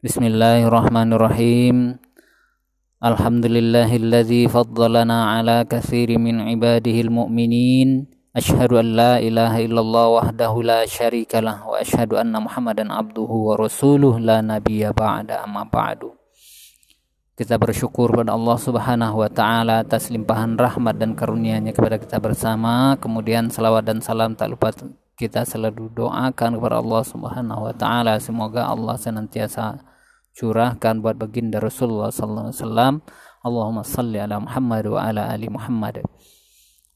Bismillahirrahmanirrahim. Alhamdulillahilladzi faddalana ala katsiri min ibadihil mu'minin. Ashhadu an la ilaha illallah wahdahu la syarikalah wa ashhadu anna Muhammadan abduhu wa rasuluh. La nabiyya ba'da amma ba'du. Kita bersyukur pada Allah Subhanahu wa taala atas limpahan rahmat dan karunia-Nya kepada kita bersama. Kemudian salawat dan salam tak lupa kita selalu doakan kepada Allah Subhanahu wa taala semoga Allah senantiasa curahkan buat baginda Rasulullah sallallahu alaihi wasallam. Allahumma salli ala Muhammad wa ala ali Muhammad.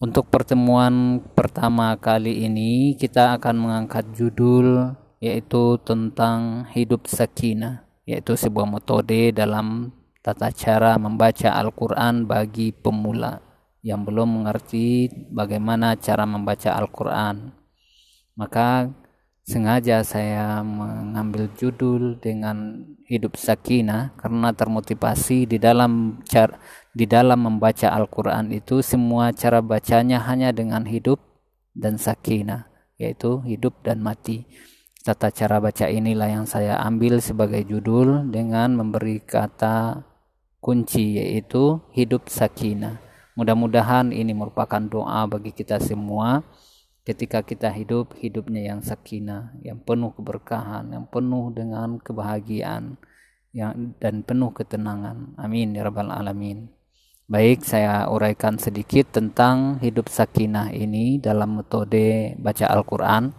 Untuk pertemuan pertama kali ini kita akan mengangkat judul yaitu tentang hidup sakinah, yaitu sebuah metode dalam tata cara membaca Al-Qur'an bagi pemula yang belum mengerti bagaimana cara membaca Al-Qur'an. Maka sengaja saya mengambil judul dengan hidup sakinah karena termotivasi di dalam cara di dalam membaca Al-Qur'an itu semua cara bacanya hanya dengan hidup dan sakinah yaitu hidup dan mati. Tata cara baca inilah yang saya ambil sebagai judul dengan memberi kata kunci yaitu hidup sakinah. Mudah-mudahan ini merupakan doa bagi kita semua ketika kita hidup hidupnya yang sakinah, yang penuh keberkahan, yang penuh dengan kebahagiaan, yang dan penuh ketenangan. Amin ya rabbal alamin. Baik, saya uraikan sedikit tentang hidup sakinah ini dalam metode baca Al-Qur'an.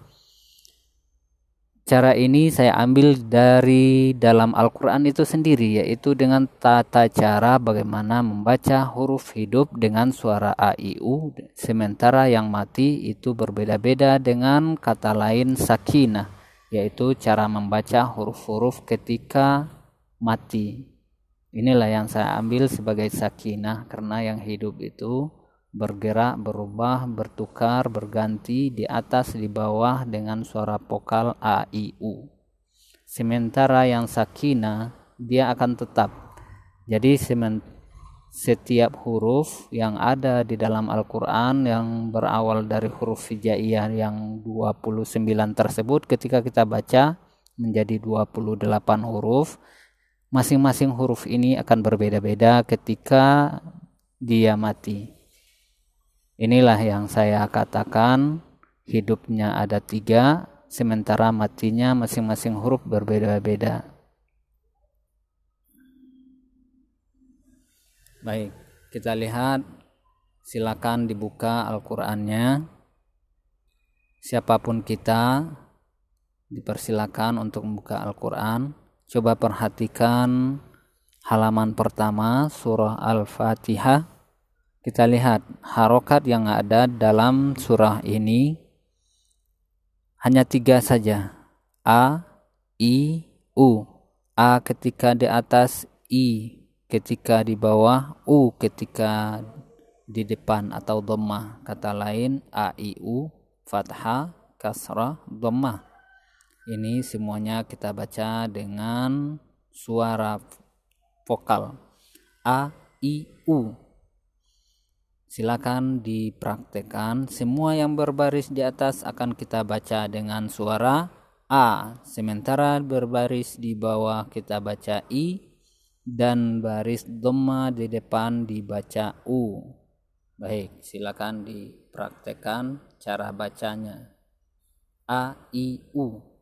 Cara ini saya ambil dari dalam Al-Quran itu sendiri, yaitu dengan tata cara bagaimana membaca huruf hidup dengan suara A, I, U, sementara yang mati itu berbeda-beda dengan kata lain sakinah, yaitu cara membaca huruf-huruf ketika mati. Inilah yang saya ambil sebagai sakinah, karena yang hidup itu bergerak, berubah, bertukar, berganti di atas, di bawah dengan suara vokal A, I, U. Sementara yang sakina dia akan tetap. Jadi setiap huruf yang ada di dalam Al-Quran yang berawal dari huruf hijaiyah yang 29 tersebut ketika kita baca menjadi 28 huruf masing-masing huruf ini akan berbeda-beda ketika dia mati Inilah yang saya katakan hidupnya ada tiga, sementara matinya masing-masing huruf berbeda-beda. Baik, kita lihat. Silakan dibuka Al-Qur'annya. Siapa pun kita dipersilakan untuk membuka Al-Qur'an. Coba perhatikan halaman pertama surah Al-Fatihah kita lihat harokat yang ada dalam surah ini hanya tiga saja. A, I, U. A ketika di atas, I ketika di bawah, U ketika di depan atau dhammah. Kata lain A, I, U, fathah, kasrah, dhammah. Ini semuanya kita baca dengan suara vokal. A, I, U Silakan dipraktekkan. Semua yang berbaris di atas akan kita baca dengan suara A. Sementara berbaris di bawah kita baca I dan baris doma di depan dibaca U. Baik, silakan dipraktekkan cara bacanya. A, I, U.